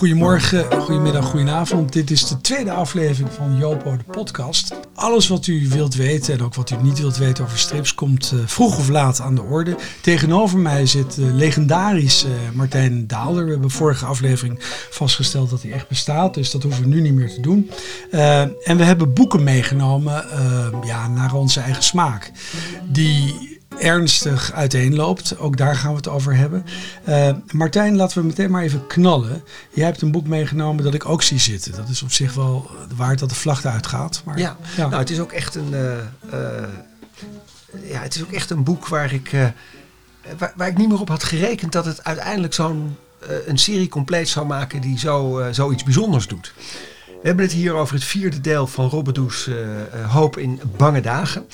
goedemorgen, goedemiddag, goedenavond. Dit is de tweede aflevering van Jopo de podcast. Alles wat u wilt weten en ook wat u niet wilt weten over strips komt uh, vroeg of laat aan de orde. Tegenover mij zit uh, legendarisch uh, Martijn Daalder. We hebben vorige aflevering vastgesteld dat hij echt bestaat, dus dat hoeven we nu niet meer te doen. en we hebben boeken meegenomen ja, naar onze eigen smaak. Die ernstig uiteenloopt. Ook daar gaan we het over hebben. Uh, Martijn, laten we meteen maar even knallen. Jij hebt een boek meegenomen dat ik ook zie zitten. Dat is op zich wel waard dat de vlag eruit gaat. Maar, ja, ja, nou het is ook echt een, uh, uh, ja, het is ook echt een boek waar ik, waar, waar, ik niet meer op had gerekend dat het uiteindelijk zo'n een serie compleet zou maken die zo, zoiets bijzonders doet. We hebben het hier over het vierde deel van Robbedoes Hoop in Bange Dagen.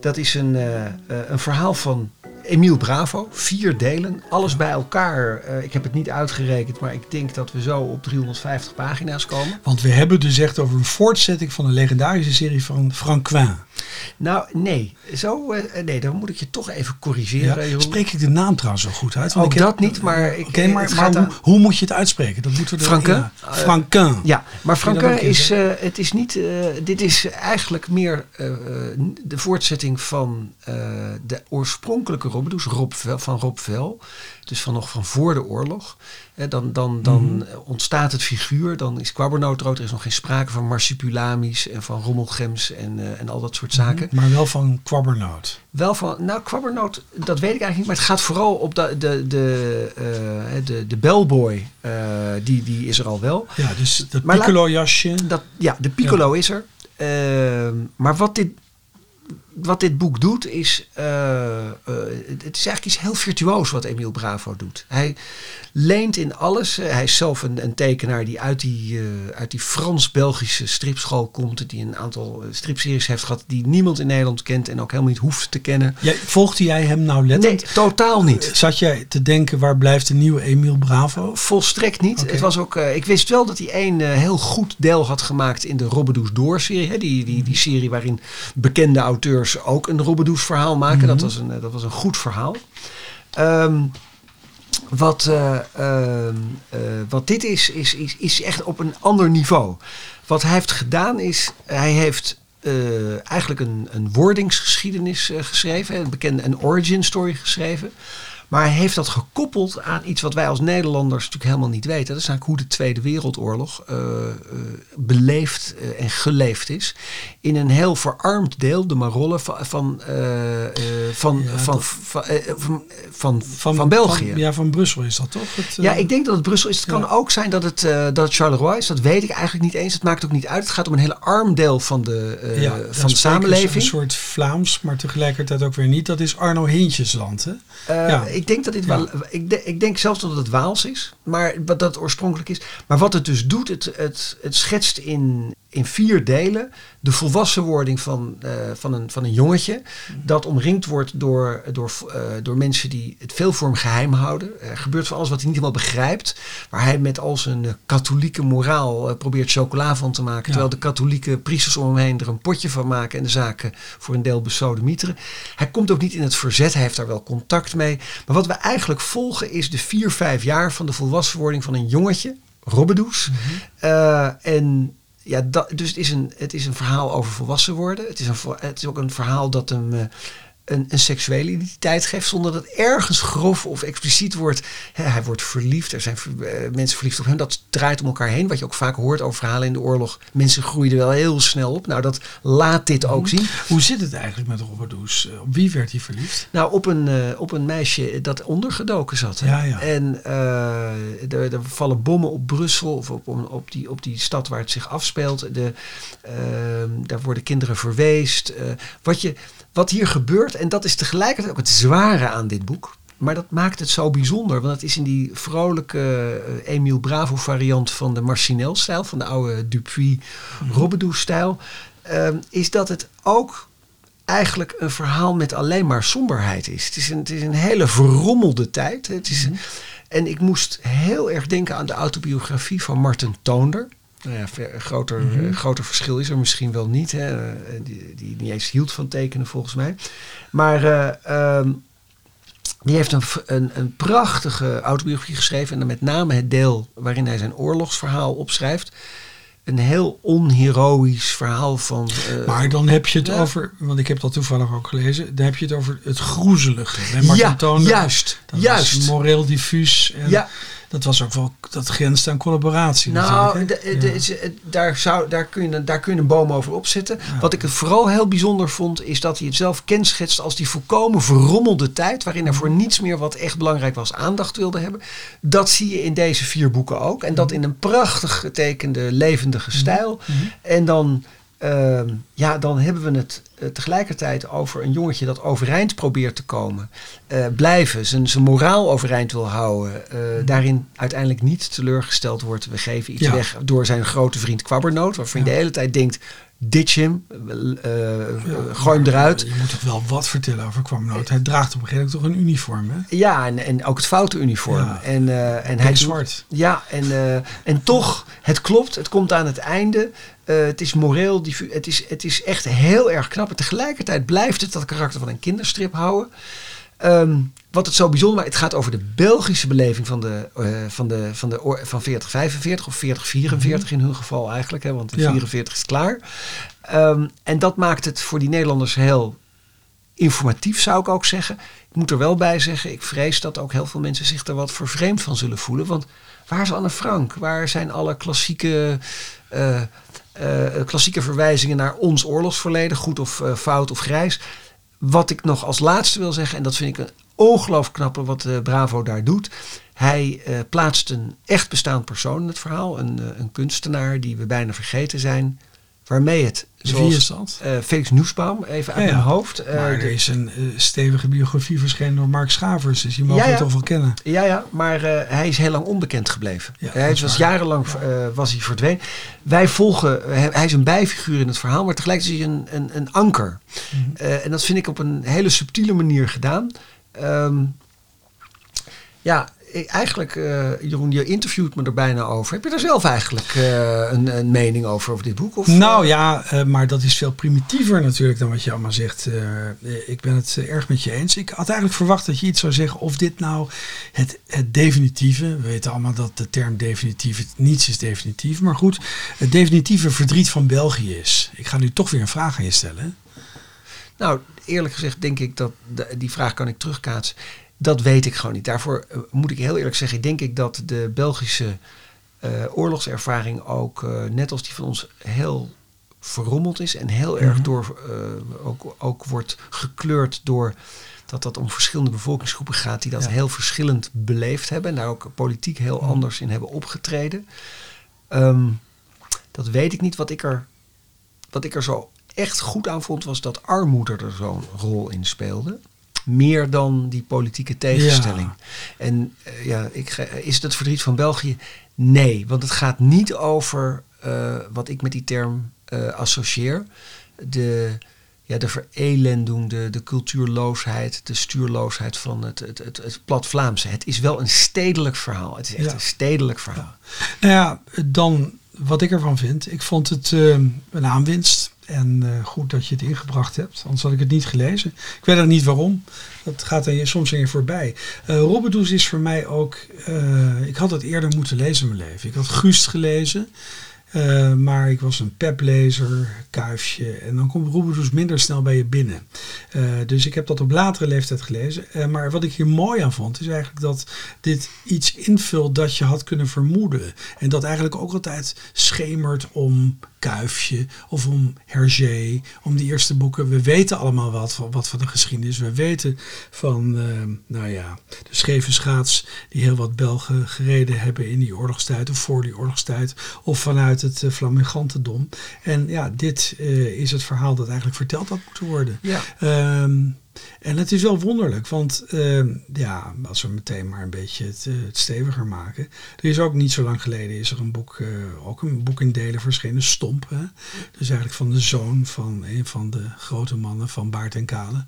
Dat is een, uh, een verhaal van Emiel Bravo. Vier delen, alles bij elkaar. Uh, ik heb het niet uitgerekend, maar ik denk dat we zo op 350 pagina's komen. Want we hebben dus echt over een voortzetting van een legendarische serie van Franquin. Nou, nee. Zo, uh, nee, dan moet ik je toch even corrigeren. Ja, spreek ik de naam trouwens zo goed uit? Want Ook ik dat niet, maar... Oké, okay, maar, maar hoe, hoe, moet je het uitspreken? Dat moeten we Franquin? Ja, Franquin. ja, maar Franquin is... Uh, het is niet... Uh, dit is eigenlijk meer de voortzetting van de oorspronkelijke Robbedoes, Rob van Rob Vel. Dus van nog van voor de oorlog. dan dan, dan mm -hmm. ontstaat het figuur. Dan is kwabbernoot Er is nog geen sprake van marsipulamis en van rommelgems en, uh, en al dat soort zaken. Mm -hmm. Maar wel van kwabbernoot. Wel van, nou kwabbernoot, dat weet ik eigenlijk niet. Maar het gaat vooral op de, de, de, uh, de, de bellboy. Uh, die, die is er al wel. Ja, dus dat piccolo jasje. Dat, ja, de piccolo ja. is er. Ehm, maar wat dit wat dit boek doet is, uh, uh, het is eigenlijk iets heel virtuoos wat Emiel Bravo doet. Hij leent in alles. Uh, hij is zelf een, een, tekenaar die uit die, uit die Frans-Belgische stripschool komt. Die een aantal stripseries heeft gehad die niemand in Nederland kent en ook helemaal niet hoeft te kennen. Volgde jij hem nou letterlijk? Nee, totaal niet. Zat jij te denken, waar blijft de nieuwe Emiel Bravo? Volstrekt niet. Okay. Het was ook, ik wist wel dat hij een heel goed deel had gemaakt in de Robbedoes Door-serie. Die, die, die serie waarin bekende auteurs ook een Robbedoes verhaal maken. Mm -hmm. dat, was een, dat was een goed verhaal. Um, wat, uh, uh, uh, wat dit is, is, is, is echt op een ander niveau. Wat hij heeft gedaan is, hij heeft eigenlijk een, een wordingsgeschiedenis geschreven. Een bekende een origin story geschreven. Maar hij heeft dat gekoppeld aan iets wat wij als Nederlanders natuurlijk helemaal niet weten. Dat is eigenlijk hoe de Tweede Wereldoorlog uh, uh, beleefd uh, en geleefd is. In een heel verarmd deel, de Marollen, van, van, van, ja, van, van, van, van, van, België. Van, ja, van Brussel is dat toch? Het, ja, ik denk dat het Brussel is. Het ja. kan ook zijn dat het, dat het Charleroi is. Dat weet ik eigenlijk niet eens. Het maakt ook niet uit. Het gaat om een hele arm deel van de, ja, van de samenleving. Een soort Vlaams, maar tegelijkertijd ook weer niet. Dat is Arno Hintjesland, hè? ja ik denk dat dit wel. Ik, de, ik, denk zelfs dat het Waals is, maar wat dat oorspronkelijk is. Maar wat het dus doet, het, het, het schetst in, in vier delen de volwassenwording van, uh, van, een, van een jongetje. Dat omringd wordt door, door, uh, door mensen die het veel voor hem geheim houden. Er gebeurt van alles wat hij niet helemaal begrijpt. Waar hij met al zijn uh, katholieke moraal probeert chocola van te maken. Ja. Terwijl de katholieke priesters om hem heen er een potje van maken. En de zaken voor een deel besodemieteren. Hij komt ook niet in het verzet. Hij heeft daar wel contact mee. Maar wat we eigenlijk volgen is de vier, vijf jaar van de volwassenwording van een jongetje. Robbedoes. Mm -hmm. en ja, dat, dus het is, een, het is een verhaal over volwassen worden. Het is, een, het is ook een verhaal dat hem uh, een, een seksuele identiteit geeft zonder dat ergens grof of expliciet wordt. Hij wordt verliefd, er zijn uh, mensen verliefd op hem. Dat draait om elkaar heen. Wat je ook vaak hoort over verhalen in de oorlog. Mensen groeiden wel heel snel op. Nou, dat laat dit ook zien. Hoe zit het eigenlijk met Robert Does? Op wie werd hij verliefd? Nou, op een, uh, op een meisje dat ondergedoken zat. Ja, ja. En uh, er, er, vallen bommen op Brussel of op, op, die, op die stad waar het zich afspeelt. De, daar worden kinderen verweest. wat je wat hier gebeurt, en dat is tegelijkertijd ook het zware aan dit boek. Maar dat maakt het zo bijzonder. Want het is in die vrolijke uh, Emile Bravo variant van de Marcinel-stijl. Van de oude Dupuis-Robbedoux-stijl. Uh, is dat het ook eigenlijk een verhaal met alleen maar somberheid is. Het is een, het is een hele verrommelde tijd. Het is, mm -hmm. En ik moest heel erg denken aan de autobiografie van Martin Toonder. Nou ja, ver, groter, mm -hmm. groter verschil is er misschien wel niet. Hè. Die, die niet eens hield van tekenen volgens mij. Maar uh, um, Die heeft een, een, een prachtige autobiografie geschreven. En dan met name het deel waarin hij zijn oorlogsverhaal opschrijft een heel onheroïsch verhaal van. Uh, maar dan heb je het over, want ik heb dat toevallig ook gelezen, dan heb je het over het groezelige. Bij ja, juist. Dat juist. moreel diffuus. En ja dat was ook wel, dat grenst aan collaboratie. Nou, daar, zou, daar, kun je, daar kun je een boom over opzetten. Wat ik vooral heel bijzonder vond, is dat hij het zelf kenschetst als die volkomen verrommelde tijd, waarin er voor niets meer wat echt belangrijk was aandacht wilde hebben. Dat zie je in deze vier boeken ook. En dat mhm. in een prachtig getekende, levendige stijl. Mhm. En dan Ehm, ja, dan hebben we het uh, tegelijkertijd over een jongetje dat overeind probeert te komen. Uh, blijven, zijn, zijn moraal overeind wil houden. Uh, daarin uiteindelijk niet teleurgesteld wordt. We geven iets weg door zijn grote vriend Kwabbernoot. Waarvan je de hele tijd denkt, ditch hem, gooi hem eruit. Je moet toch wel wat vertellen over Kwabbernoot. Hij draagt op een gegeven moment toch een uniform, hè? Ja, en, en ook het foute uniform. Ja. En, en hij zwart. Ja, en, en toch, het klopt. Het komt aan het einde. Uh, het is moreel, het is, het is echt heel erg knap. En tegelijkertijd blijft het dat karakter van een kinderstrip houden. Um, wat het zo bijzonder maakt, het gaat over de Belgische beleving van, de, uh, van, de, van, de, van 4045 of 4044 in hun geval eigenlijk. Hè, want in ja. 44 is klaar. Um, en dat maakt het voor die Nederlanders heel informatief, zou ik ook zeggen. Ik moet er wel bij zeggen, ik vrees dat ook heel veel mensen zich er wat vervreemd van zullen voelen. Want waar is Anne Frank? Waar zijn alle klassieke uh, uh, klassieke verwijzingen naar ons oorlogsverleden, goed of fout of grijs. Wat ik nog als laatste wil zeggen, en dat vind ik een ongelooflijk knappe wat uh, Bravo daar doet. Hij plaatst een echt bestaand persoon in het verhaal, een, een kunstenaar die we bijna vergeten zijn waarmee het Zoals uh, Felix Noesbaum, even uit mijn hoofd. Uh, maar er is een uh, stevige biografie verschenen door Mark Schavers, dus je mag het toch wel kennen. Ja, ja maar hij is heel lang onbekend gebleven. hij was jarenlang was hij verdwenen. Wij volgen, hij is een bijfiguur in het verhaal, maar tegelijkertijd is hij een, een, een anker. Mm -hmm. en dat vind ik op een hele subtiele manier gedaan. Um, ja, eigenlijk, uh, Jeroen, je interviewt me er bijna over. Heb je er zelf eigenlijk uh, een, een, mening over, over dit boek? Of, nou ja, maar dat is veel primitiever natuurlijk dan wat je allemaal zegt. ik ben het erg met je eens. Ik had eigenlijk verwacht dat je iets zou zeggen of dit nou het, het definitieve, we weten allemaal dat de term definitief, niets is definitief, maar goed, het definitieve verdriet van België is. Ik ga nu toch weer een vraag aan je stellen. Nou, eerlijk gezegd denk ik dat die vraag kan ik terugkaatsen. Dat weet ik gewoon niet. Daarvoor uh, moet ik heel eerlijk zeggen, denk ik dat de Belgische uh, oorlogservaring ook, uh, net als die van ons, heel verrommeld is en heel erg mhm. door, ook, ook wordt gekleurd door dat dat om verschillende bevolkingsgroepen gaat die dat heel verschillend beleefd hebben en daar ook politiek heel mhm. anders in hebben opgetreden. Um, dat weet ik niet. Wat ik, er, wat ik er zo echt goed aan vond, was dat armoede er zo'n rol in speelde meer dan die politieke tegenstelling. En uh, ja, ik, is het het verdriet van België? Nee, want het gaat niet over uh, wat ik met die term uh, associeer. De, ja, de, de cultuurloosheid, de stuurloosheid van het, het, het, het plat Vlaamse. Het is wel een stedelijk verhaal. Het is echt een stedelijk verhaal. Ja. Nou ja, dan wat ik ervan vind. Ik vond het een aanwinst. En uh, goed dat je het ingebracht hebt, anders had ik het niet gelezen. Ik weet ook niet waarom. Dat gaat er soms aan je voorbij. Uh, is voor mij ook. Uh, ik had het eerder moeten lezen in mijn leven. Ik had Gust gelezen. Maar ik was een peplezer, kuifje. En dan komt Robbedoes minder snel bij je binnen. Dus ik heb dat op latere leeftijd gelezen. Maar wat ik hier mooi aan vond, is eigenlijk dat dit iets invult dat je had kunnen vermoeden. En dat eigenlijk ook altijd schemert om Kuifje of om Hergé, om die eerste boeken. We weten allemaal wat van, wat van de geschiedenis. We weten van, uh, nou ja, de scheve schaats die heel wat Belgen gereden hebben in die oorlogstijd of voor die oorlogstijd. Of vanuit het uh, Flamingantendom. En ja, dit uh, is het verhaal dat eigenlijk verteld had moeten worden. Ja. Um, en het is wel wonderlijk, want uh, ja, als we meteen maar een beetje het, uh, het, steviger maken. Er is ook niet zo lang geleden is er een boek, uh, ook een boek in delen verschenen, Stomp. Hè? Dus eigenlijk van de zoon van een van de grote mannen van Baart en Kale.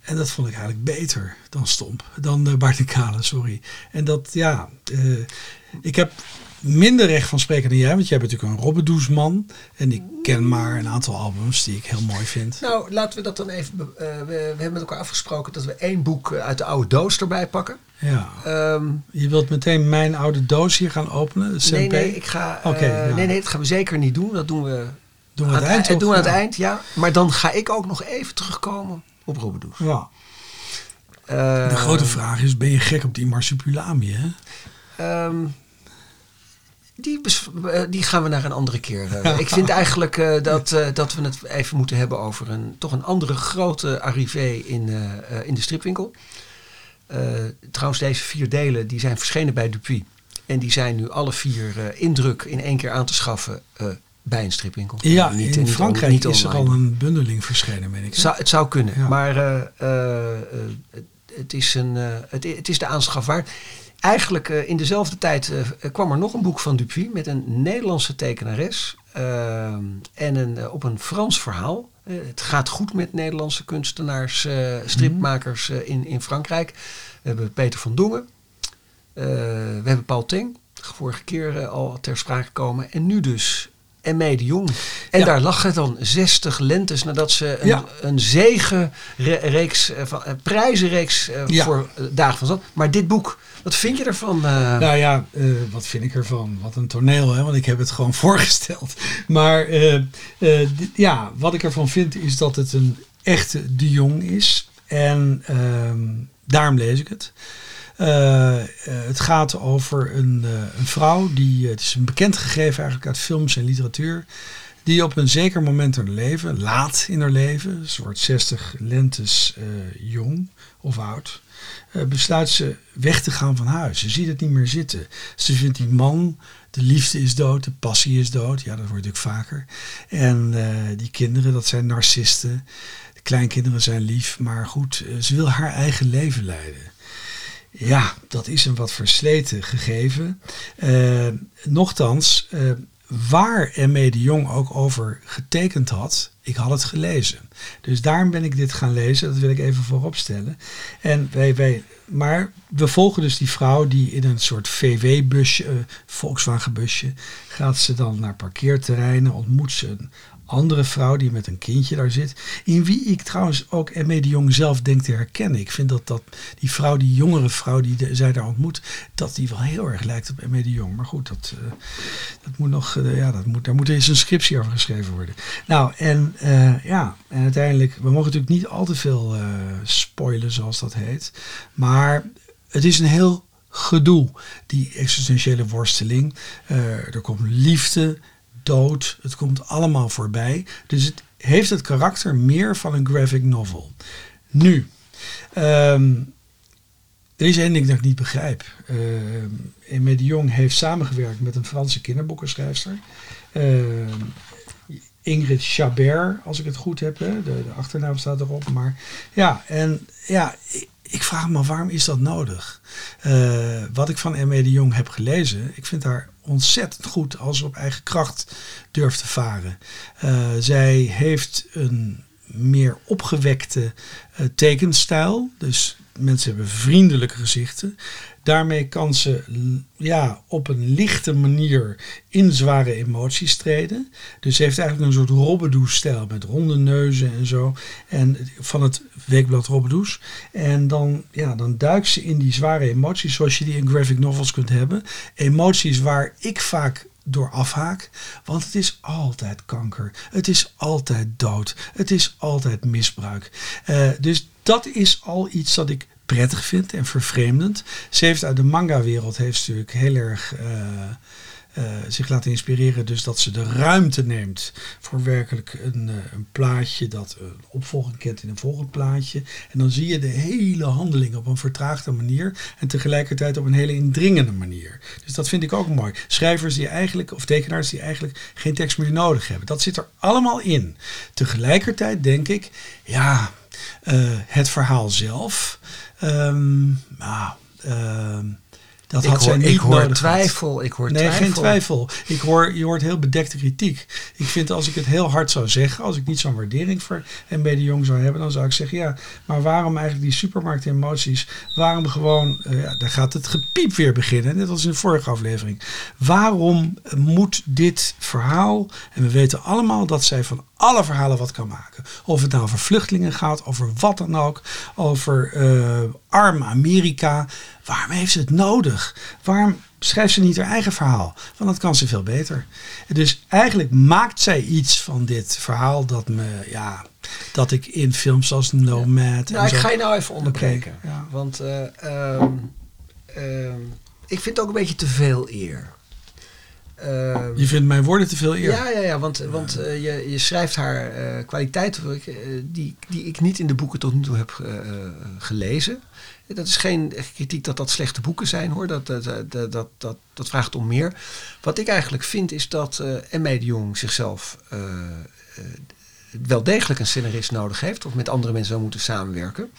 En dat vond ik eigenlijk beter dan Stomp, dan uh, Bart en Kale, sorry. En dat, ja, ik heb minder recht van spreken dan jij, want jij bent natuurlijk een Robbedoesman. En ik ken maar een aantal albums die ik heel mooi vind. Nou, laten we dat dan even. Uh, we, we, hebben met elkaar afgesproken dat we één boek uit de oude doos erbij pakken. Ja. Um, je wilt meteen mijn oude doos hier gaan openen? Nee, nee, ik ga. Uh, Nee, nee, dat gaan we zeker niet doen. Dat doen we. Doen we aan het, eind? Het, doen we aan het eind, ja. Maar dan ga ik ook nog even terugkomen op Robbedoes. Ja. Uh, de grote vraag is: ben je gek op die marsupilami? Hè? Um, die, eh, die gaan we naar een andere keer. Eh. ik vind eigenlijk uh, dat, uh, dat we het even moeten hebben over een toch een andere grote arrivé in, in de stripwinkel. trouwens, deze vier delen die zijn verschenen bij Dupuis. En die zijn nu alle vier indruk in één keer aan te schaffen bij een stripwinkel. Ja, niet, in Frankrijk niet is er al een bundeling verschenen, ben ik. Zou, het zou kunnen, maar het, is een, het, het is de aanschaf waard. Eigenlijk uh, in dezelfde tijd uh, kwam er nog een boek van Dupuis met een Nederlandse tekenares uh, en een, op een Frans verhaal. het gaat goed met Nederlandse kunstenaars, stripmakers in, in Frankrijk. We hebben Peter van Dongen, we hebben Paul Teng, vorige keer al ter sprake gekomen. En nu dus en de Jong. En daar lag het dan 60 lentes nadat ze een, ja. een zegenreeks, van, een prijzenreeks voor Dagen van Zand. Maar dit boek wat vind je ervan? Uh... Nou ja, uh, wat vind ik ervan? Wat een toneel, hè? want ik heb het gewoon voorgesteld. Maar uh, ja, wat ik ervan vind is dat het een echte de Jong is. En ehm, daarom lees ik het. Het gaat over een, een vrouw, die, het is een bekend gegeven eigenlijk uit films en literatuur, die op een zeker moment in haar leven, laat in haar leven, ze wordt 60 lentes jong of oud, besluit ze weg te gaan van huis. Ze ziet het niet meer zitten. Ze vindt die man, de liefde is dood, de passie is dood. Ja, dat wordt natuurlijk vaker. En die kinderen, dat zijn narcisten. De kleinkinderen zijn lief, maar goed, ze wil haar eigen leven leiden. Ja, dat is een wat versleten gegeven. nochtans, waar M.E. de Jong ook over getekend had, ik had het gelezen. Dus daarom ben ik dit gaan lezen, dat wil ik even voorop stellen. En wij, maar we volgen dus die vrouw die in een soort VW-busje, uh, Volkswagen-busje, gaat ze dan naar parkeerterreinen, ontmoet ze een andere vrouw die met een kindje daar zit. In wie ik trouwens ook Emme de Jong zelf denk te herkennen. Ik vind dat, dat die vrouw, die jongere vrouw die zij daar ontmoet, dat die wel heel erg lijkt op Emme de Jong. Maar goed, dat, uh, dat moet nog, uh, ja, dat moet, daar moet eens een scriptie over geschreven worden. Nou, en uh, ja, en uiteindelijk, we mogen natuurlijk niet al te veel spoilen, zoals dat heet. Maar het is een heel gedoe, die existentiële worsteling. er komt liefde, dood, het komt allemaal voorbij. Dus het heeft het karakter meer van een graphic novel. Nu, um, er is één ding dat ik niet begrijp. Uh, de Jong heeft samengewerkt met een Franse kinderboekenschrijfster. Uh, Ingrid Chabert, als ik het goed heb. Hè? De, de, achternaam staat erop. Maar ja, en ja, ik vraag me waarom is dat nodig? Wat ik van M.E. de Jong heb gelezen, ik vind haar ontzettend goed als ze op eigen kracht durft te varen. Uh, zij heeft een meer opgewekte uh, tekenstijl. Dus mensen hebben vriendelijke gezichten. Daarmee kan ze ja, op een lichte manier in zware emoties treden. Dus ze heeft eigenlijk een soort Robbedoes-stijl met ronde neuzen en zo. En van het weekblad Robbedoes. En dan, ja, dan duikt ze in die zware emoties zoals je die in graphic novels kunt hebben. Emoties waar ik vaak door afhaak. Want het is altijd kanker. Het is altijd dood. Het is altijd misbruik. Uh, dus dat is al iets dat ik prettig vind en vervreemdend. Ze heeft uit de manga-wereld heeft natuurlijk heel erg uh, uh, zich laten inspireren. Dus dat ze de ruimte neemt voor werkelijk een, uh, een plaatje dat een opvolging kent in een volgend plaatje. En dan zie je de hele handeling op een vertraagde manier en tegelijkertijd op een hele indringende manier. Dus dat vind ik ook mooi. Schrijvers die eigenlijk, of tekenaars die eigenlijk geen tekst meer nodig hebben. Dat zit er allemaal in. Tegelijkertijd denk ik, ja, het verhaal zelf. Um, Dat ik had hoor, zij niet ik hoor nodig twijfel. Ik hoor Nee, twijfel. geen twijfel. Ik hoor, je hoort heel bedekte kritiek. Ik vind als ik het heel hard zou zeggen, als ik niet zo'n waardering voor MB de Jong zou hebben, dan zou ik zeggen, ja, maar waarom eigenlijk die supermarktemoties? Waarom gewoon, eh, ja, daar gaat het gepiep weer beginnen, net als in de vorige aflevering. Waarom moet dit verhaal, en we weten allemaal dat zij van alle verhalen wat kan maken. Of het nou over vluchtelingen gaat, over wat dan ook, over eh, arm Amerika. Waarom heeft ze het nodig? Waarom schrijft ze niet haar eigen verhaal? Want dat kan ze veel beter. Dus eigenlijk maakt zij iets van dit verhaal dat me, ja, dat ik in films als Nomad. en Nou, ik ga je nou even onderbreken. Ja. Want eh, ehm, ehm, ik vind het ook een beetje te veel eer. Ehm, Je vindt mijn woorden te veel eer. Ja, ja, ja, want, want eh, je, je schrijft haar eh kwaliteiten eh, die, die ik niet in de boeken tot nu toe heb gelezen. Dat is geen kritiek dat dat slechte boeken zijn hoor, dat, dat, dat, dat, dat, dat vraagt om meer. Wat ik eigenlijk vind is dat M.E. de Jong zichzelf wel degelijk een scenarist nodig heeft, of met andere mensen zou moeten samenwerken.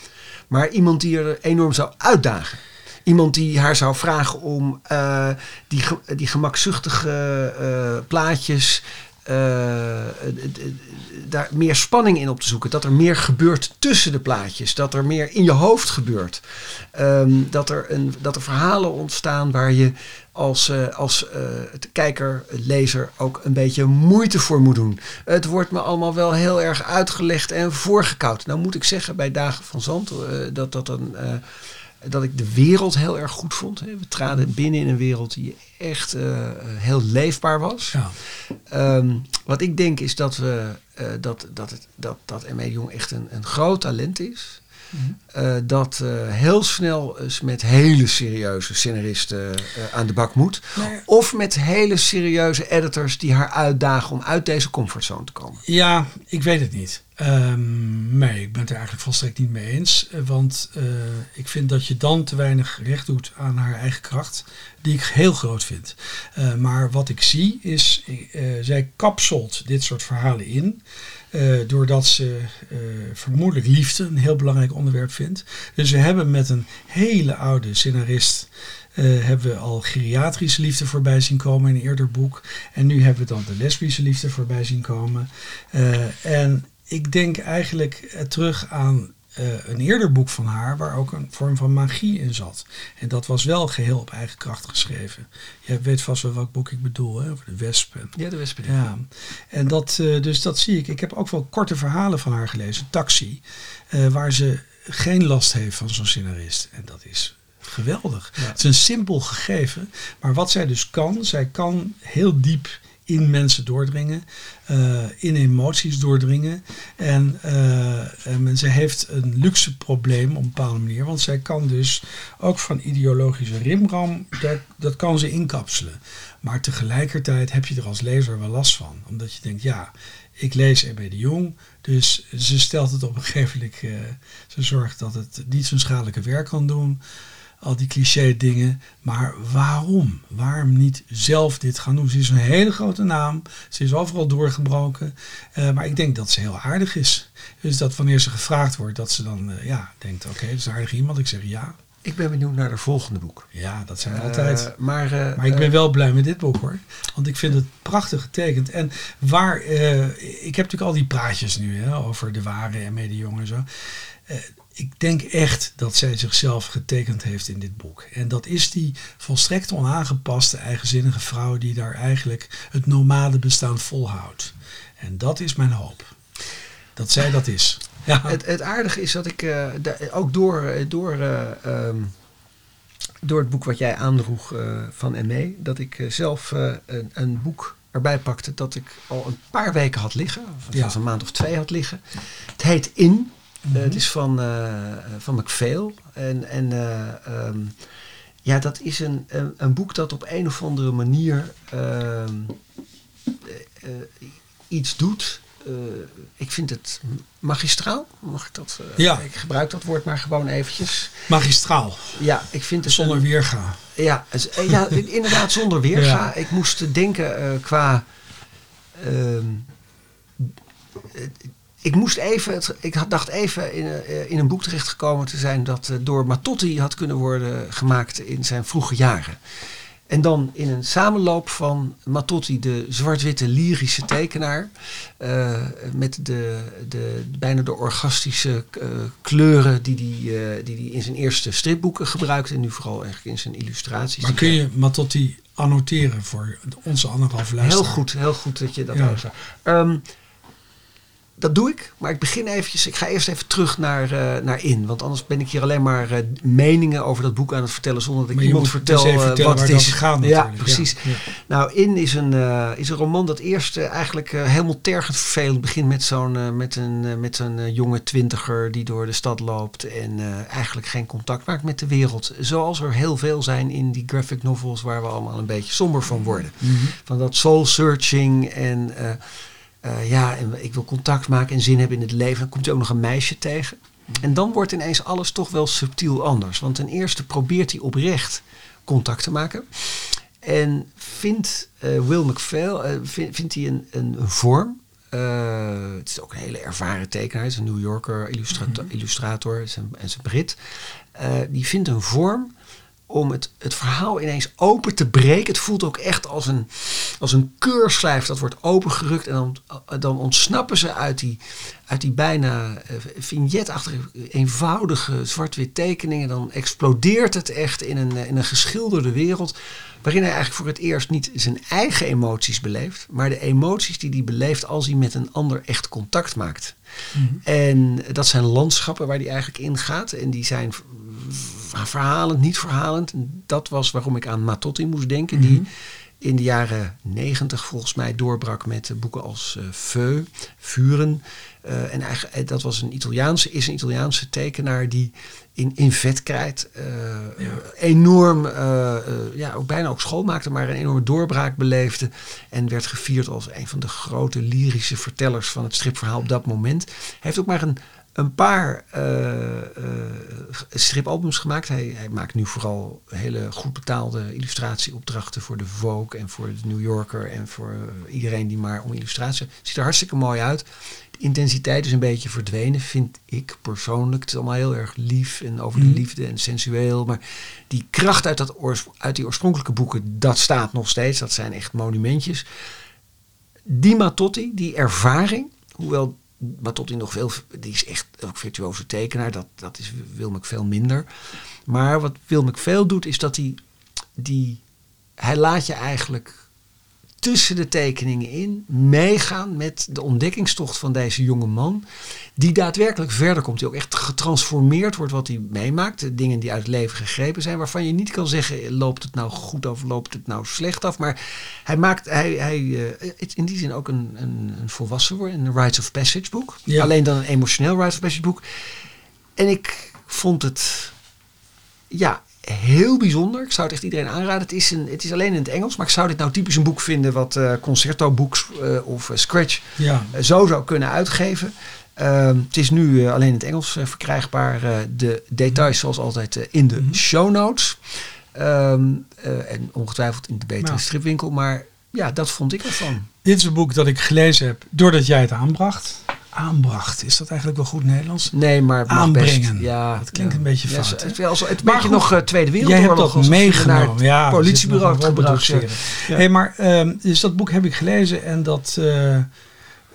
Maar iemand die er enorm zou uitdagen. Iemand die haar zou vragen om eh, die, die gemakzuchtige eh, plaatjes. eh, daar meer spanning in op te zoeken. Dat er meer gebeurt tussen de plaatjes. Dat er meer in je hoofd gebeurt. Ehm, dat, er een, dat er verhalen ontstaan waar je als, als kijker, lezer ook een beetje moeite voor moet doen. Het wordt me allemaal wel heel erg uitgelegd en voorgekoud. Nou moet ik zeggen bij Dagen van Zand dat dat een... dat ik de wereld heel erg goed vond. hè. We traden binnen in een wereld die echt eh, heel leefbaar was. Ja. Ehm, wat ik denk is dat, we, eh, dat, dat, het, dat, dat M.E. Jong echt een, een groot talent is. Eh, dat heel snel eens met hele serieuze scenaristen aan de bak moet. Maar- Of met hele serieuze editors die haar uitdagen om uit deze comfortzone te komen. Ja, ik weet het niet. Ehm, nee, ik ben het er eigenlijk volstrekt niet mee eens. Eh, Want eh, ik vind dat je dan te weinig recht doet aan haar eigen kracht. Die ik heel groot vind. Eh, maar wat ik zie is, zij kapselt dit soort verhalen in. doordat ze vermoedelijk liefde een heel belangrijk onderwerp vindt. Dus we hebben met een hele oude scenarist hebben we al geriatrische liefde voorbij zien komen in een eerder boek. En nu hebben we dan de lesbische liefde voorbij zien komen. En ik denk eigenlijk eh, terug aan eh, een eerder boek van haar waar ook een vorm van magie in zat. En dat was wel geheel op eigen kracht geschreven. Je weet vast wel welk boek ik bedoel, hè? over de wesp. en- Ja, de Wespen. ja, en dat, eh, dus dat zie ik. Ik heb ook wel korte verhalen van haar gelezen, Taxi, waar ze geen last heeft van zo'n scenarist. En dat is geweldig. Ja. Het is een simpel gegeven, maar wat zij dus kan, zij kan heel diep in mensen doordringen, eh, in emoties doordringen. En, eh, en ze heeft een luxe probleem op een bepaalde manier, want zij kan dus ook van ideologische rimram, dat, dat kan ze inkapselen. Maar tegelijkertijd heb je er als lezer wel last van, omdat je denkt, ja, ik lees E.B. de Jong, dus ze stelt het op een gegeven moment, eh, ze zorgt dat het niet zo'n schadelijke werk kan doen al die cliché dingen. Maar waarom? Waarom niet zelf dit gaan doen? Ze is een hele grote naam. Ze is overal doorgebroken. Eh, maar ik denk dat ze heel aardig is. Dus dat wanneer ze gevraagd wordt, dat ze dan eh, ja, denkt, oké, dat is aardig iemand. Ik zeg ja. Ik ben benieuwd naar de volgende boek. Ja, dat zijn we Eh, altijd. maar, eh, Maar ik ben eh, wel blij met dit boek hoor. Want ik vind het prachtig getekend. En waar, ik heb natuurlijk al die praatjes nu hè, over de ware en medejong en zo. Ik denk echt dat zij zichzelf getekend heeft in dit boek. En dat is die volstrekt onaangepaste, eigenzinnige vrouw die daar eigenlijk het nomade bestaan volhoudt. En dat is mijn hoop. Dat zij dat is. Ja, Het, het aardige is dat ik eh, ook door, door, eh, ehm, door het boek wat jij aandroeg eh, van ME, dat ik zelf een, een boek erbij pakte dat ik al een paar weken had liggen, of Ja. zelfs een maand of twee had liggen. Het heet In. Mhm. het is van, van McPhail. En, en eh, ehm, ja, dat is een, een, een boek dat op een of andere manier ehm, eh, eh, iets doet. Eh, ik vind het magistraal. Mag ik dat? eh, Ja. Ik gebruik dat woord maar gewoon eventjes. magistraal. Ja, ik vind het Zonder een- weerga. ja, eh, ja, inderdaad zonder weerga. Ja. Ik moest denken qua... ehm, eh, ik moest even, het- ik had, dacht even in, in een boek terechtgekomen te zijn dat door Matotti had kunnen worden gemaakt in zijn vroege jaren. En dan in een samenloop van Matotti, de zwart-witte lyrische tekenaar, eh, met de, de, bijna de orgastische eh, kleuren die hij die, eh, die die in zijn eerste stripboeken gebruikte en nu vooral eigenlijk in zijn illustraties. Maar kun je Matotti annoteren voor onze anderhalve Heel luisteraar? goed, heel goed dat je dat Ja. Dat doe ik, maar ik begin eventjes. Ik ga eerst even terug naar, eh, naar in. Want anders ben ik hier alleen maar eh, meningen over dat boek aan het vertellen. zonder dat ik iemand moet vertel dus wat het is. het over gaat ja, precies. Ja. Nou, In is een, is een roman dat eerst eigenlijk helemaal tergend vervelend begint met zo'n met een, met een jonge twintiger die door de stad loopt en eigenlijk geen contact maakt met de wereld. Zoals er heel veel zijn in die graphic novels waar we allemaal een beetje somber van worden. Mhm. Van dat soul searching en eh, ja, en ik wil contact maken en zin hebben in het leven. Dan komt er ook nog een meisje tegen. En dan wordt ineens alles toch wel subtiel anders. Want ten eerste probeert hij oprecht contact te maken. En vindt eh, Will McPhail vind- vindt hij een, een, een vorm. Het is ook een hele ervaren tekenaar. Hij is een New Yorker illustrator, illustrator een, is een Brit. Die vindt een vorm om het, het verhaal ineens open te breken. Het voelt ook echt als een, als een keurslijf dat wordt opengerukt. En dan, dan ontsnappen ze uit die, uit die bijna eh, vignetachtige, eenvoudige zwart-wit tekeningen. Dan explodeert het echt in een, eh, in een geschilderde wereld. Waarin hij eigenlijk voor het eerst niet zijn eigen emoties beleeft. Maar de emoties die hij beleeft als hij met een ander echt contact maakt. Mhm. En dat zijn landschappen waar hij eigenlijk in gaat. En die zijn verhalend, niet verhalend. En dat was waarom ik aan Matotti moest denken. Mhm. Die in de jaren negentig volgens mij doorbrak met eh, boeken als eh Feu, Vuren. Eh, en eigenlijk, dat was een Italiaanse, is een Italiaanse tekenaar die in, in vetkrijt Ja. enorm, ja, ook bijna ook school maakte, maar een enorme doorbraak beleefde. En werd gevierd als een van de grote lyrische vertellers van het stripverhaal op dat moment. Hij heeft ook maar een, een paar eh, stripalbums gemaakt. Hij, hij maakt nu vooral hele goed betaalde illustratieopdrachten voor de Vogue en voor de New Yorker en voor iedereen die maar om illustratie. Ziet er hartstikke mooi uit. De intensiteit is een beetje verdwenen, vind ik persoonlijk. Het is allemaal heel erg lief en over de Mhm. liefde en sensueel. Maar die kracht uit, dat uit die oorspronkelijke boeken, dat staat nog steeds. Dat zijn echt monumentjes. Die Matotti, die ervaring, hoewel Matotti nog veel, die is echt ook virtuoze tekenaar, dat, dat is Wil veel minder. Maar wat Wil veel doet, is dat hij, die, hij laat je eigenlijk tussen de tekeningen in meegaan met de ontdekkingstocht van deze jonge man. Die daadwerkelijk verder komt. Die ook echt getransformeerd wordt wat hij meemaakt. De dingen die uit het leven gegrepen zijn. Waarvan je niet kan zeggen, loopt het nou goed of loopt het nou slecht af. Maar hij maakt hij, hij, eh, in die zin ook een, een, een volwassen worden. Een Rites of Passage boek. Ja. Alleen dan een emotioneel Rites of Passage boek. En ik vond het ja, heel bijzonder. Ik zou het echt iedereen aanraden. Het is, een, het is alleen in het Engels. Maar ik zou dit nou typisch een boek vinden wat eh concerto boeks eh, of eh, Scratch Ja. zo zou kunnen uitgeven. Ehm, het is nu alleen in het Engels verkrijgbaar. De details zoals altijd in de Mhm. show notes. Ehm, eh, en ongetwijfeld in de betere Nou. stripwinkel. Maar ja, dat vond ik ervan. Dit is een boek dat ik gelezen heb doordat jij het aanbracht. Aanbracht, is dat eigenlijk wel goed Nederlands? Nee, maar Aanbrengen. Best. Ja, Dat klinkt ja. een beetje Ja, fout, hè? het, wel zo- het Maar beetje nog eh, Tweede Jij Wereldoorlog. hebt dat meegenomen. het Ja, politiebureau. Ja. Hey, maar ehm, dus dat boek heb ik gelezen en dat, eh,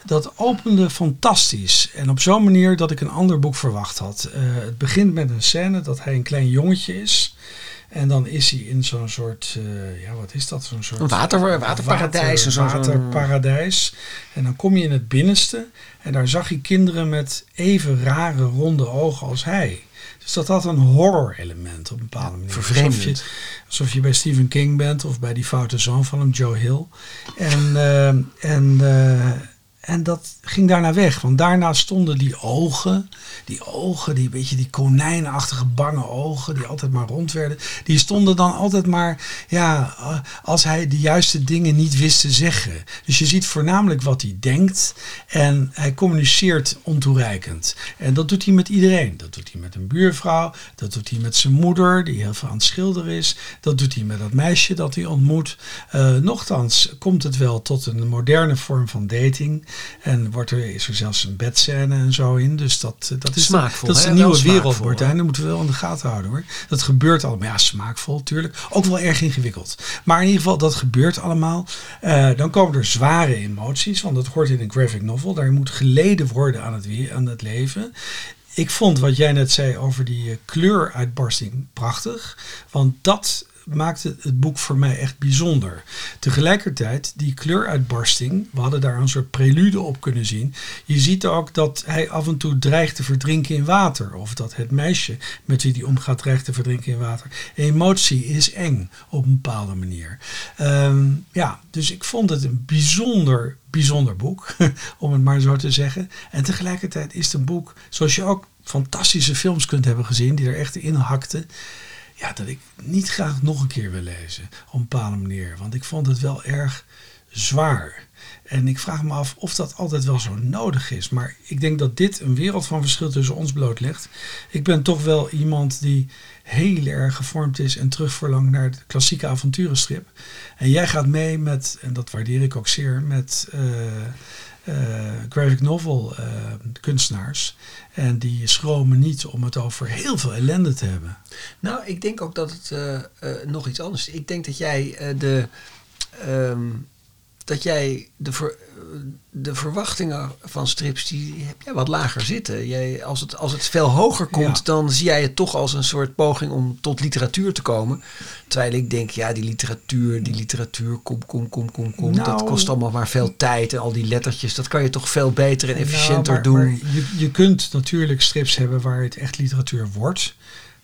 dat opende fantastisch. En op zo'n manier dat ik een ander boek verwacht had. Eh, het begint met een scène dat hij een klein jongetje is. En dan is hij in zo'n soort, eh, ja wat is dat? Zo'n soort Een water- waterparadijs, Water, zo'n- zo'n- waterparadijs. En dan kom je in het binnenste en daar zag je kinderen met even rare ronde ogen als hij. Dus dat had een horror element op een bepaalde manier. Alsof je, vervreemdend. alsof je bij Stephen King bent of bij die foute zoon van hem, Joe Hill. En, eh, en, eh, en dat ging daarna weg. Want daarna stonden die ogen, die ogen, die beetje die konijnachtige bange ogen, die altijd maar rond werden. Die stonden dan altijd maar, ja, eh, als hij de juiste dingen niet wist te zeggen. Dus je ziet voornamelijk wat hij denkt en hij communiceert ontoereikend. En dat doet hij met iedereen. Dat doet hij met een buurvrouw, dat doet hij met zijn moeder, die heel veel aan het schilderen is. Dat doet hij met dat meisje dat hij ontmoet. Eh, nochtans komt het wel tot een moderne vorm van dating. En wordt er, is er zelfs een bedscène en zo in. Dus dat, dat is, smaakvol, dat is hè? een nieuwe wereld, Martijn. Dat moeten we wel in de gaten houden hoor. Dat gebeurt allemaal. Ja, smaakvol natuurlijk. Ook wel erg ingewikkeld. Maar in ieder geval, dat gebeurt allemaal. Eh, dan komen er zware emoties. Want dat hoort in een graphic novel. Daar moet geleden worden aan het, aan het leven. Ik vond wat jij net zei over die eh, kleuruitbarsting prachtig. Want dat maakte het boek voor mij echt bijzonder. Tegelijkertijd, die kleuruitbarsting, we hadden daar een soort prelude op kunnen zien. Je ziet ook dat hij af en toe dreigt te verdrinken in water. Of dat het meisje met wie hij omgaat dreigt te verdrinken in water. Emotie is eng op een bepaalde manier. Ehm, ja, dus ik vond het een bijzonder, bijzonder boek, om het maar zo te zeggen. En tegelijkertijd is het een boek, zoals je ook fantastische films kunt hebben gezien, die er echt in hakten ja, dat ik niet graag nog een keer wil lezen op een bepaalde manier. Want ik vond het wel erg zwaar. En ik vraag me af of dat altijd wel zo nodig is. Maar ik denk dat dit een wereld van verschil tussen ons blootlegt. Ik ben toch wel iemand die heel erg gevormd is en terugverlangt naar de klassieke avonturenstrip. En jij gaat mee met, en dat waardeer ik ook zeer, met eh, graphic novel eh, kunstenaars. En die schromen niet om het over heel veel ellende te hebben. Nou, ik denk ook dat het eh, eh, nog iets anders is. Ik denk dat jij eh, de. ehm, dat jij de, eh, de verwachtingen van strips, die heb jij wat lager zitten. Jij, als, het, als het veel hoger komt, Ja. dan zie jij het toch als een soort poging om tot literatuur te komen. Terwijl ik denk, ja, die literatuur, die literatuur, kom, kom, kom, kom, kom. dat Nou. kost allemaal maar veel tijd en al die lettertjes. Dat kan je toch veel beter en efficiënter Nou, maar- doen. maar je, je kunt natuurlijk strips hebben waar het echt literatuur wordt.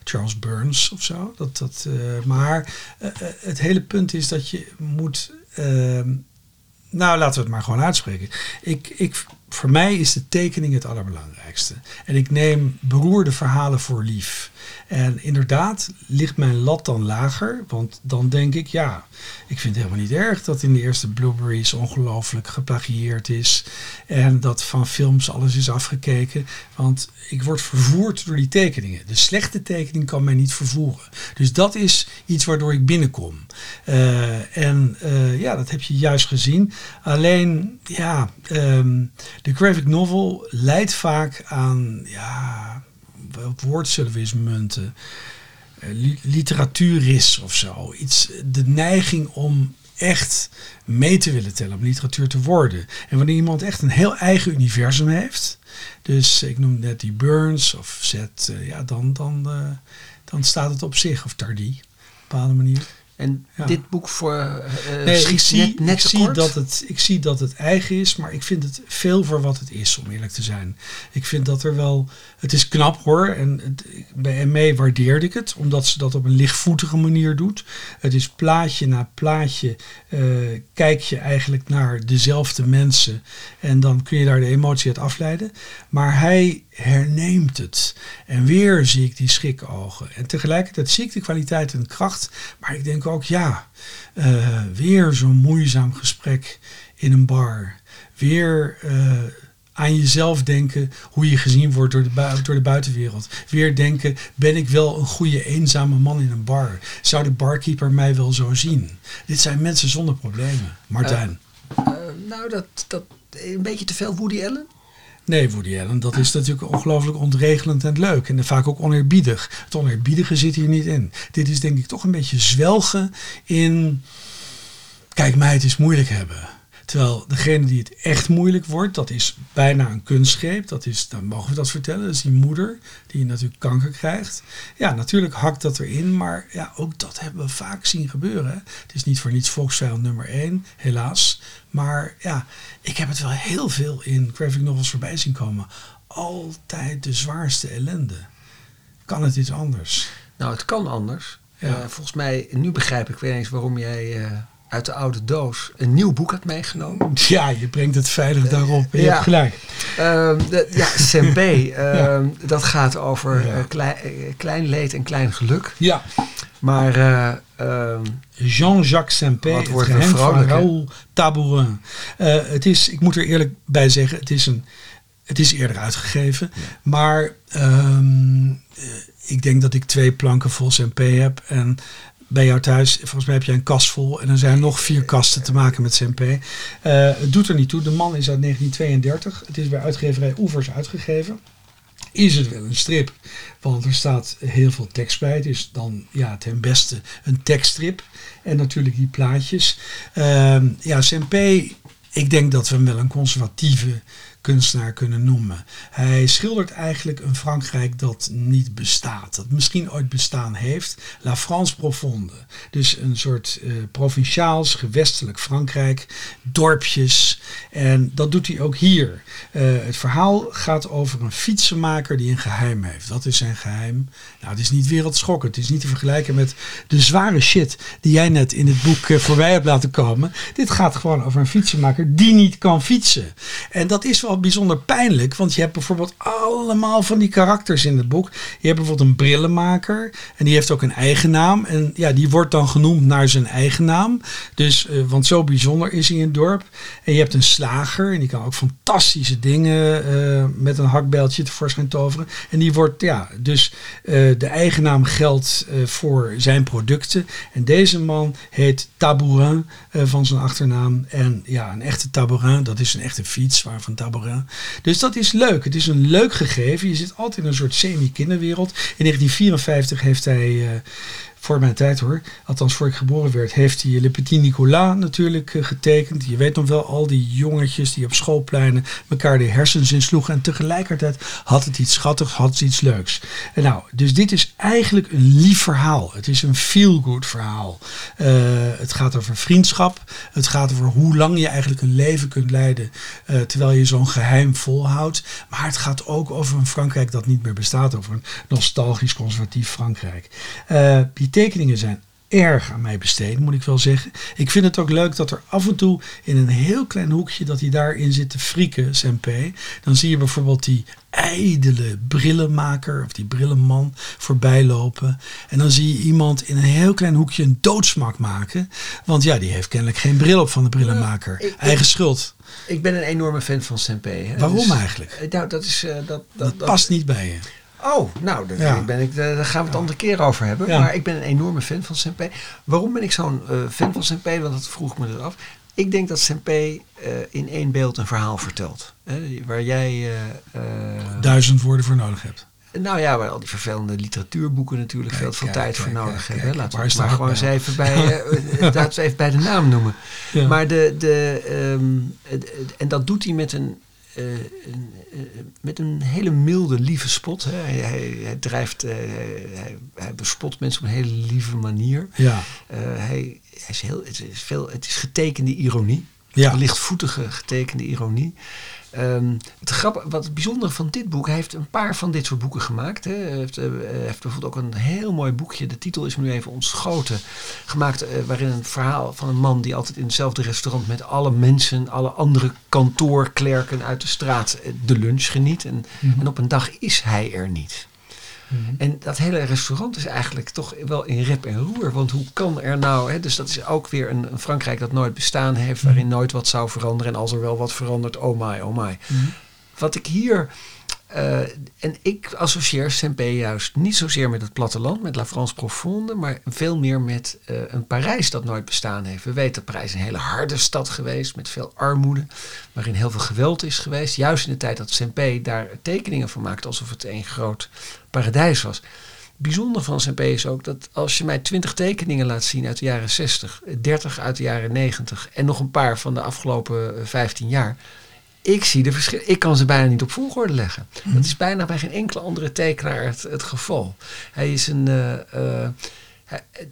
Charles Burns of zo. Dat, dat, eh, maar eh, eh, het hele punt is dat je moet. ehm, nou, laten we het maar gewoon uitspreken. Ik, ik, voor mij is de tekening het allerbelangrijkste. En ik neem beroerde verhalen voor lief. En inderdaad ligt mijn lat dan lager. Want dan denk ik, ja, ik vind het helemaal niet erg dat in de eerste Blueberries ongelooflijk geplagieerd is. En dat van films alles is afgekeken. Want ik word vervoerd door die tekeningen. De slechte tekening kan mij niet vervoeren. Dus dat is iets waardoor ik binnenkom. Eh, en eh, ja, dat heb je juist gezien. Alleen, ja, ehm, de graphic novel leidt vaak aan, ja, welk woord zullen we eens munten? Eh, li- literatuuris of zo. Iets, de neiging om echt mee te willen tellen, om literatuur te worden. En wanneer iemand echt een heel eigen universum heeft, dus ik noem net die Burns of Zet, eh, ja, dan, dan, eh, dan staat het op zich, of Tardy, op een bepaalde manier. En Ja. dit boek voor eh Nee, ik zie, net, net ik, zie dat het, ik zie dat het eigen is, maar ik vind het veel voor wat het is, om eerlijk te zijn. Ik vind dat er wel. Het is knap hoor. En het, bij ME waardeerde ik het, omdat ze dat op een lichtvoetige manier doet. Het is plaatje na plaatje. eh, kijk je eigenlijk naar dezelfde mensen. En dan kun je daar de emotie uit afleiden. Maar hij herneemt het. En weer zie ik die schrikogen. En tegelijkertijd zie ik de kwaliteit en kracht. Maar ik denk ook, ja, eh, weer zo'n moeizaam gesprek in een bar. Weer eh, aan jezelf denken hoe je gezien wordt door de, door de buitenwereld. Weer denken, ben ik wel een goede eenzame man in een bar? Zou de barkeeper mij wel zo zien? Dit zijn mensen zonder problemen. Martijn. Eh, nou, dat, dat een beetje te veel Woody Allen. Nee, Woody Allen, dat is natuurlijk ongelooflijk ontregelend en leuk. En vaak ook oneerbiedig. Het oneerbiedige zit hier niet in. Dit is denk ik toch een beetje zwelgen in... Kijk mij het is moeilijk hebben. Terwijl degene die het echt moeilijk wordt, dat is bijna een kunstgreep. Dat is, dan mogen we dat vertellen, dat is die moeder die natuurlijk kanker krijgt. Ja, natuurlijk hakt dat erin, maar ja, ook dat hebben we vaak zien gebeuren. Het is niet voor niets volksvijand nummer één, helaas. Maar ja, ik heb het wel heel veel in graphic novels voorbij zien komen. Altijd de zwaarste ellende. Kan het iets anders? Nou, het kan anders. Ja. Eh, volgens mij, nu begrijp ik weer eens waarom jij eh, uit de oude doos een nieuw boek had meegenomen. Ja, je brengt het veilig daarop. Je Ja. hebt gelijk. Ehm, de, ja, Sempé, ehm, dat gaat over Ja. eh, klei- eh, klein leed en klein geluk. Ja, Maar eh, ehm, Jean-Jacques Sempé, het wordt geheim van? Raoul Tabourin. Eh, het is, ik moet er eerlijk bij zeggen, het is, een, het is eerder uitgegeven. Maar ehm, eh, ik denk dat ik twee planken vol Sempé heb. En bij jou thuis, volgens mij heb je een kast vol en dan zijn er nog vier kasten te maken met CMP. Uh, het doet er niet toe. De man is uit 1932. Het is bij uitgeverij Oevers uitgegeven. Is het wel een strip? Want er staat heel veel tekst bij. Is dan ja, ten beste een tekststrip. En natuurlijk die plaatjes. Uh, ja, CMP, ik denk dat we hem wel een conservatieve kunstenaar kunnen noemen. Hij schildert eigenlijk een Frankrijk dat niet bestaat. Dat misschien ooit bestaan heeft. La France profonde. Dus een soort uh, provinciaals, gewestelijk Frankrijk. Dorpjes. En dat doet hij ook hier. Uh, het verhaal gaat over een fietsenmaker die een geheim heeft. Wat is zijn geheim? Nou, het is niet wereldschokkend. Het is niet te vergelijken met de zware shit die jij net in het boek uh, voorbij hebt laten komen. Dit gaat gewoon over een fietsenmaker die niet kan fietsen. En dat is wel bijzonder pijnlijk. Want je hebt bijvoorbeeld allemaal van die karakters in het boek. Je hebt bijvoorbeeld een brillenmaker. En die heeft ook een eigen naam. En ja, die wordt dan genoemd naar zijn eigen naam. Dus, uh, want zo bijzonder is hij in het dorp. En je hebt een slager. En die kan ook fantastische dingen uh, met een hakbeltje tevoorschijn toveren. En die wordt, ja, dus uh, de eigen naam geldt voor zijn producten. En deze man heet Tabourin van zijn achternaam. En ja, een echte Tabourin, dat is een echte fiets waarvan Tabourin. Dus dat is leuk. Het is een leuk gegeven. Je zit altijd in een soort semi-kinderwereld. In 1954 heeft hij uh, voor mijn tijd hoor, althans voor ik geboren werd, heeft hij Le Petit Nicolas natuurlijk uh, getekend. Je weet nog wel, al die jongetjes die op schoolpleinen elkaar de hersens insloegen. En tegelijkertijd had het iets schattigs, had het iets leuks. En nou, dus dit is eigenlijk een lief verhaal. Het is een feel-good verhaal. Uh, het gaat over vriendschap. Het gaat over hoe lang je eigenlijk een leven kunt leiden uh, terwijl je zo'n geheim volhoudt. Maar het gaat ook over een Frankrijk dat niet meer bestaat. Over een nostalgisch conservatief Frankrijk. Uh, tekeningen zijn erg aan mij besteed, moet ik wel zeggen. Ik vind het ook leuk dat er af en toe in een heel klein hoekje dat hij daarin zit te frieken, SMP. Dan zie je bijvoorbeeld die ijdele brillenmaker of die brillenman voorbij lopen. En dan zie je iemand in een heel klein hoekje een doodsmak maken. Want ja, die heeft kennelijk geen bril op van de brillenmaker. Ik, Eigen ik, schuld. Ik ben een enorme fan van Sempé. Waarom dus, eigenlijk? Nou, dat, is, uh, dat, dat, dat, dat, past niet bij je. Oh, nou, daar, ja. ben ik, daar gaan we het ja. andere keer over hebben. Ja. Maar ik ben een enorme fan van Sempé. Waarom ben ik zo'n uh, fan van Sempé? Want dat vroeg me eraf. Ik denk dat Sempé uh, in één beeld een verhaal vertelt. Hè, waar jij... Uh, Duizend woorden voor nodig hebt. Nou ja, waar al die vervelende literatuurboeken natuurlijk kijk, veel, veel kijk, tijd kijk, voor nodig hebben. Laten we het maar gewoon eens even bij, laten we even bij de naam noemen. Maar de, de, um, en dat doet hij met een uh, een, uh, met een hele milde, lieve spot. Hè. Hij, hij, hij drijft, uh, hij, hij, bespot mensen op een hele lieve manier. Ja. hij, hij is heel, het, is veel, het is getekende ironie. Ja. Lichtvoetige getekende ironie. Um, het grappige, wat het bijzondere van dit boek, hij heeft een paar van dit soort boeken gemaakt. Hè. Hij heeft, uh, heeft bijvoorbeeld ook een heel mooi boekje, de titel is me nu even ontschoten, gemaakt uh, waarin een verhaal van een man die altijd in hetzelfde restaurant met alle mensen, alle andere kantoorklerken uit de straat uh, de lunch geniet. En, mm-hmm. en op een dag is hij er niet. Mm-hmm. En dat hele restaurant is eigenlijk toch wel in rep en roer. Want hoe kan er nou... Hè, dus dat is ook weer een, een, Frankrijk dat nooit bestaan heeft... Mm-hmm. waarin nooit wat zou veranderen. En als er wel wat verandert, oh my, oh my. Mm-hmm. Wat ik hier... Uh, en ik associeer Saint-Pé juist niet zozeer met het platteland, met La France Profonde, maar veel meer met uh, een Parijs dat nooit bestaan heeft. We weten dat Parijs een hele harde stad geweest, met veel armoede, waarin heel veel geweld is geweest. Juist in de tijd dat Saint-Pé daar tekeningen van maakte, alsof het een groot paradijs was. Bijzonder van Saint-Pé is ook dat als je mij 20 tekeningen laat zien uit de jaren 60, 30 uit de jaren 90 en nog een paar van de afgelopen 15 jaar ik zie de verschillen. Ik kan ze bijna niet op volgorde leggen. Mm. Dat is bijna bij geen enkele andere tekenaar het, het geval. Hij is een. Uh, uh,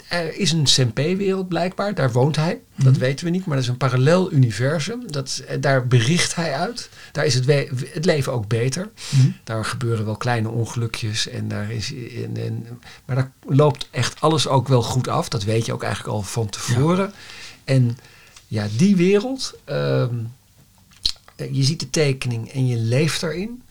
er is een CMP-wereld blijkbaar, daar woont hij. Mm. Dat weten we niet, maar dat is een parallel universum. Dat, daar bericht hij uit. Daar is het, het leven ook beter. Mm. Daar gebeuren wel kleine ongelukjes. En daar is, en, en, maar daar loopt echt alles ook wel goed af. Dat weet je ook eigenlijk al van tevoren. Ja. En ja, die wereld. Uh, je ziet de tekening en je leeft erin.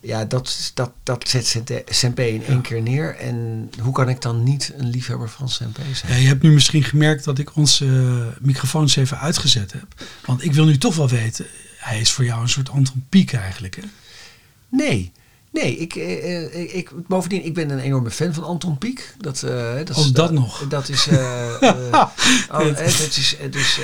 Ja, dat, dat, dat zet Sempe in één ja. keer neer. En hoe kan ik dan niet een liefhebber van Sempe zijn? Ja, je hebt nu misschien gemerkt dat ik onze uh, microfoons even uitgezet heb. Want ik wil nu toch wel weten, hij is voor jou een soort Anton Pieck eigenlijk, hè? Nee, Nee, ik, eh, eh, ik, bovendien, ik ben een enorme fan van Anton Pieck. Dat, eh, dat, is, dat, nog. Dat is, uh, oh, het, het, is, het, is,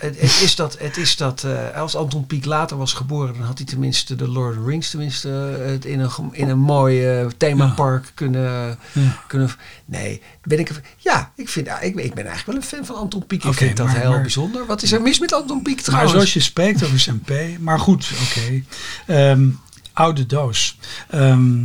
het, is dat, het is dat als Anton Pieck later was geboren, dan had hij tenminste de Lord of the Rings tenminste het in een, in een mooi themapark kunnen, ja. kunnen. Nee, ben ik. Ja, ik, vind, ik, ik ben eigenlijk wel een fan van Anton Pieck. Ik vind dat heel bijzonder. Wat is er mis met Anton Pieck trouwens? Maar zoals je spreekt over zijn P. Maar goed, oké. Ehm, oude doos. Ehm,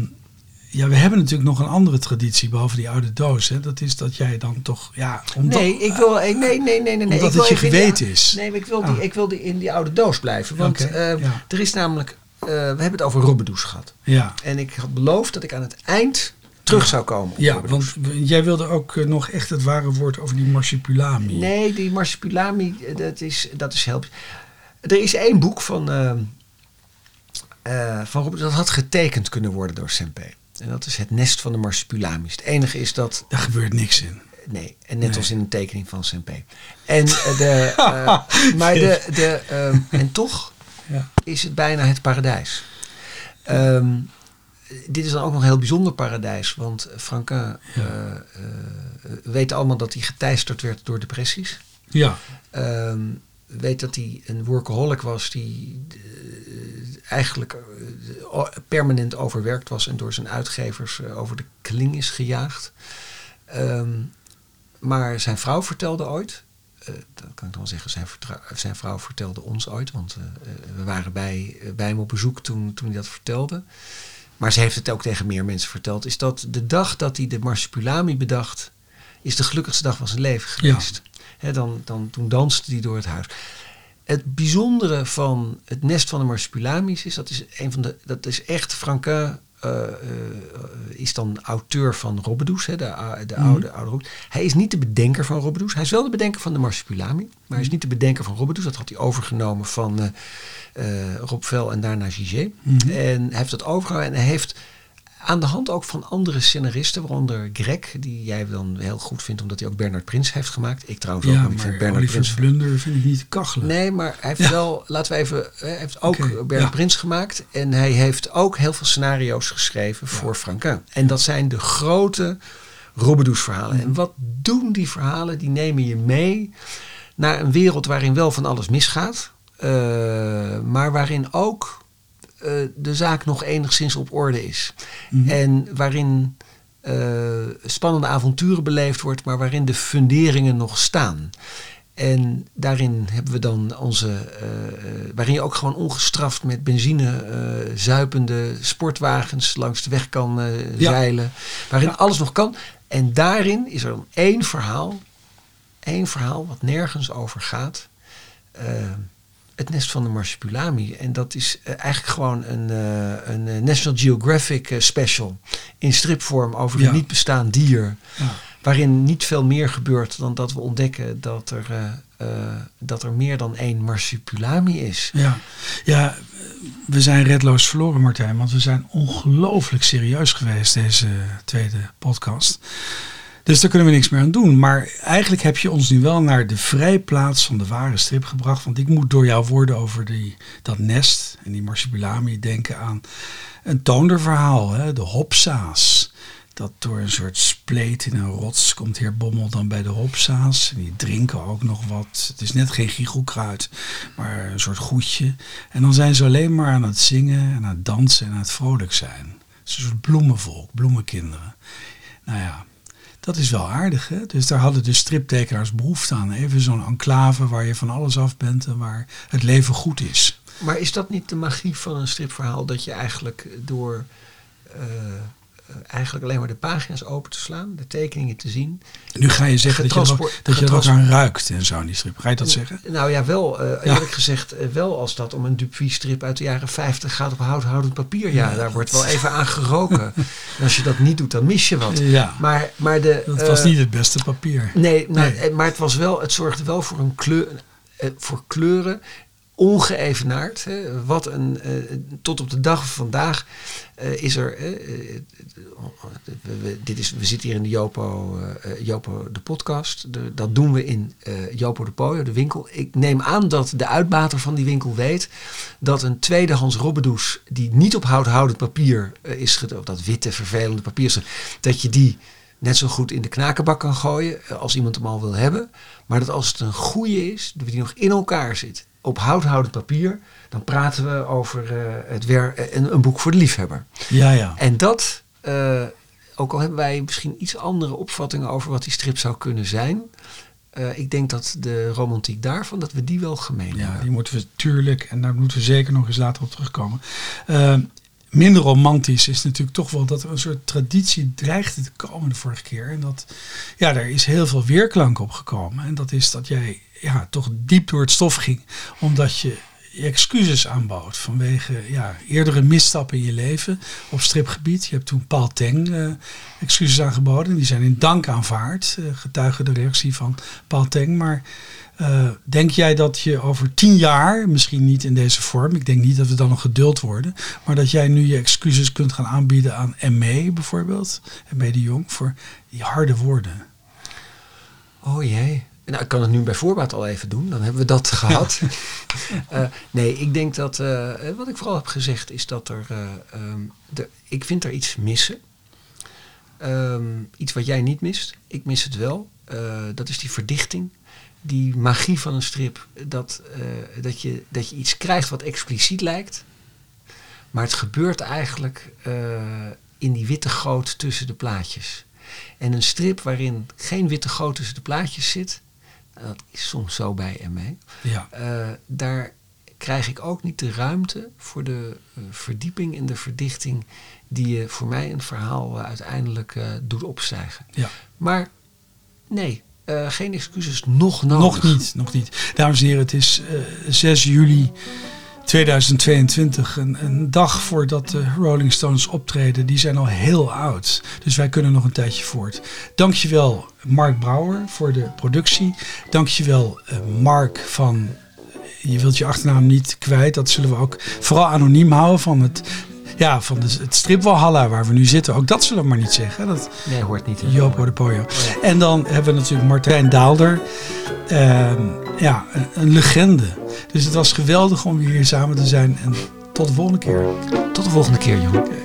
ja, we hebben natuurlijk nog een andere traditie behalve die oude doos. Hè? Dat is dat jij dan toch, ja... Omdat, nee, ik wil, nee, nee, nee, nee, nee. Omdat het je geweten is. Nee, ik wil, die, ah. ik wil die in die oude doos blijven. Want ehm, er is namelijk, uh, we hebben het over Robbedoes gehad. Ja. En ik had beloofd dat ik aan het eind terug zou komen. Ja, want jij wilde ook eh, nog echt het ware woord over die marsupilami. Nee, die marsupilami, eh, dat is, dat is help. Er is één boek van... Ehm, uh, van Robert, dat had getekend kunnen worden door Sempe. En dat is het nest van de marsupilami. Het enige is dat... Daar gebeurt niks in. Nee, en net als in een tekening van Sempe. En, uh, de, uh, maar de, de, uh, en toch ja. is het bijna het paradijs. Um, dit is dan ook nog een heel bijzonder paradijs. Want Franka ja. weet allemaal dat hij geteisterd werd door depressies. Ja. Um, weet dat hij een workaholic was die eigenlijk eh, permanent overwerkt was en door zijn uitgevers eh, over de kling is gejaagd. Ehm, maar zijn vrouw vertelde ooit, uh, dat kan ik dan wel zeggen, zijn, zijn, vrouw vertelde ons ooit, want we waren bij, bij hem op bezoek toen, toen hij dat vertelde. Maar ze heeft het ook tegen meer mensen verteld, is dat de dag dat hij de marsupilami bedacht, is de gelukkigste dag van zijn leven geweest. Ja. dan, dan, toen danste hij door het huis het bijzondere van het nest van de marsupilami's is dat is een van de dat is echt Franquin uh, uh, is dan auteur van Robbedoes, hè, de, de mm. oude, oude Hij is niet de bedenker van Robbedoes. Hij is wel de bedenker van de marsupilami, maar hij is mhm. niet de bedenker van Robbedoes. Dat had hij overgenomen van uh, Rob Vel en daarna Gigé. Mm En hij heeft dat overgenomen en hij heeft aan de hand ook van andere scenaristen, waaronder Greg, die jij dan heel goed vindt, omdat hij ook Bernard Prins heeft gemaakt. Ik trouwens ook, ik vind Bernard Prins. Blunder vind ik niet kachelen. Nee, maar hij heeft wel, laten we even, hij heeft ook Bernard ja. Prins gemaakt en hij heeft ook heel veel scenario's geschreven voor Franquin. En dat zijn de grote Robbedoes verhalen. En wat doen die verhalen? Die nemen je mee naar een wereld waarin wel van alles misgaat, uh, maar waarin ook uh, de zaak nog enigszins op orde is. Mhm. En waarin uh, spannende avonturen beleefd wordt, maar waarin de funderingen nog staan. En daarin hebben we dan onze, uh, waarin je ook gewoon ongestraft met benzine zuipende sportwagens langs de weg kan zeilen. Waarin alles nog kan. En daarin is er dan één verhaal, één verhaal wat nergens over gaat het nest van de marsupilami. En dat is uh, eigenlijk gewoon een, uh, een uh, National Geographic special in stripvorm over een niet bestaand dier. Ja. Waarin niet veel meer gebeurt dan dat we ontdekken dat er, dat er meer dan één marsupilami is. Ja, ja we zijn redloos verloren Martijn, want we zijn ongelooflijk serieus geweest deze tweede podcast. Dus daar kunnen we niks meer aan doen. Maar eigenlijk heb je ons nu wel naar de vrijplaats van de ware strip gebracht. Want ik moet door jouw woorden over die, dat nest en die marsupilami denken aan een toonderverhaal. Hè? De hopsa's. Dat door een soort spleet in een rots komt heer Bommel dan bij de hopsa's. En die drinken ook nog wat. Het is net geen giechelkruid, maar een soort goedje. En dan zijn ze alleen maar aan het zingen en aan het dansen en aan het vrolijk zijn. Het is een soort bloemenvolk, bloemenkinderen. Nou ja, dat is wel aardig. Hè? Dus daar hadden de striptekenaars behoefte aan. Even zo'n enclave waar je van alles af bent en waar het leven goed is. Maar is dat niet de magie van een stripverhaal? Dat je eigenlijk door eh, eigenlijk alleen maar de pagina's open te slaan, de tekeningen te zien. nu ga je zeggen dat je, er ook, dat je er ook aan ruikt en zo in die strip. Ga je dat zeggen? Nou ja, wel. Uh, eerlijk gezegd, uh, wel als dat om een Dupuis strip uit de jaren 50 gaat op houthoudend papier. Ja, ja daar wordt wel even aan geroken. en als je dat niet doet, dan mis je wat. Ja. Maar, maar de, dat was niet het beste papier. Nee, nou, nee, maar het was wel, het zorgde wel voor een kleur, voor kleuren ongeëvenaard. Hè. Wat een, uh, tot op de dag van vandaag uh, is er. We, dit is, we zitten hier in de Jopo, Jopo de podcast. Dat doen we in Jopo de Pojo, de winkel. Ik neem aan dat de uitbater van die winkel weet dat een tweedehands robbedoes die niet op houthoudend papier is, of dat witte vervelende papier, dat je die net zo goed in de knakenbak kan gooien als iemand hem al wil hebben. Maar dat als het een goede is, die nog in elkaar zit op houthoudend papier, dan praten we over uh, het wer een, eh, een, boek voor de liefhebber. Ja, ja. En dat, uh, ook al hebben wij misschien iets andere opvattingen over wat die strip zou kunnen zijn. Uh, ik denk dat de romantiek daarvan, dat we die wel gemeen ja, hebben. die moeten we tuurlijk, en daar moeten we zeker nog eens later op terugkomen. minder romantisch is natuurlijk toch wel dat er een soort traditie dreigde te komen de vorige keer. En dat, ja, daar is heel veel weerklank op gekomen. En dat is dat jij ja, toch diep door het stof ging. Omdat je je excuses aanbood vanwege ja, eerdere misstappen in je leven op stripgebied. Je hebt toen Paul Teng uh, excuses aangeboden. Die zijn in dank aanvaard, uh, getuige de reactie van Paul Teng. Maar uh, denk jij dat je over tien jaar, misschien niet in deze vorm, ik denk niet dat we dan nog geduld worden, maar dat jij nu je excuses kunt gaan aanbieden aan ME bijvoorbeeld, ME de Jong, voor die harde woorden? Oh jee. Nou, ik kan het nu bij voorbaat al even doen, dan hebben we dat gehad. uh, nee, ik denk dat, uh, wat ik vooral heb gezegd, is dat er, uh, um, de, ik vind er iets missen. Um, iets wat jij niet mist, ik mis het wel. dat is die verdichting, die magie van een strip. Dat, dat, je, dat je iets krijgt wat expliciet lijkt, maar het gebeurt eigenlijk in die witte goot tussen de plaatjes. En een strip waarin geen witte goot tussen de plaatjes zit, dat is soms zo bij ME. Ja. Uh, daar krijg ik ook niet de ruimte voor de uh, verdieping en de verdichting die je voor mij een verhaal uh, uiteindelijk doet opstijgen. Ja. Maar nee, geen excuses nog nodig. Nog niet, nog niet. Dames en heren, het is 6 juli 2022, een, een, dag voordat de Rolling Stones optreden, die zijn al heel oud. Dus wij kunnen nog een tijdje voort. Dankjewel Mark Brouwer voor de productie. Dankjewel uh, Mark van, je wilt je achternaam niet kwijt, dat zullen we ook vooral anoniem houden van het ja, van de, het stripwalhalla waar we nu zitten. Ook dat zullen we maar niet zeggen. Dat, nee, hoort niet. Joop de Pojo. En dan hebben we natuurlijk Martijn Daalder. Uh, ja, een, een, legende. Dus het was geweldig om hier samen te zijn. En tot de volgende keer. Tot de volgende keer, jongen.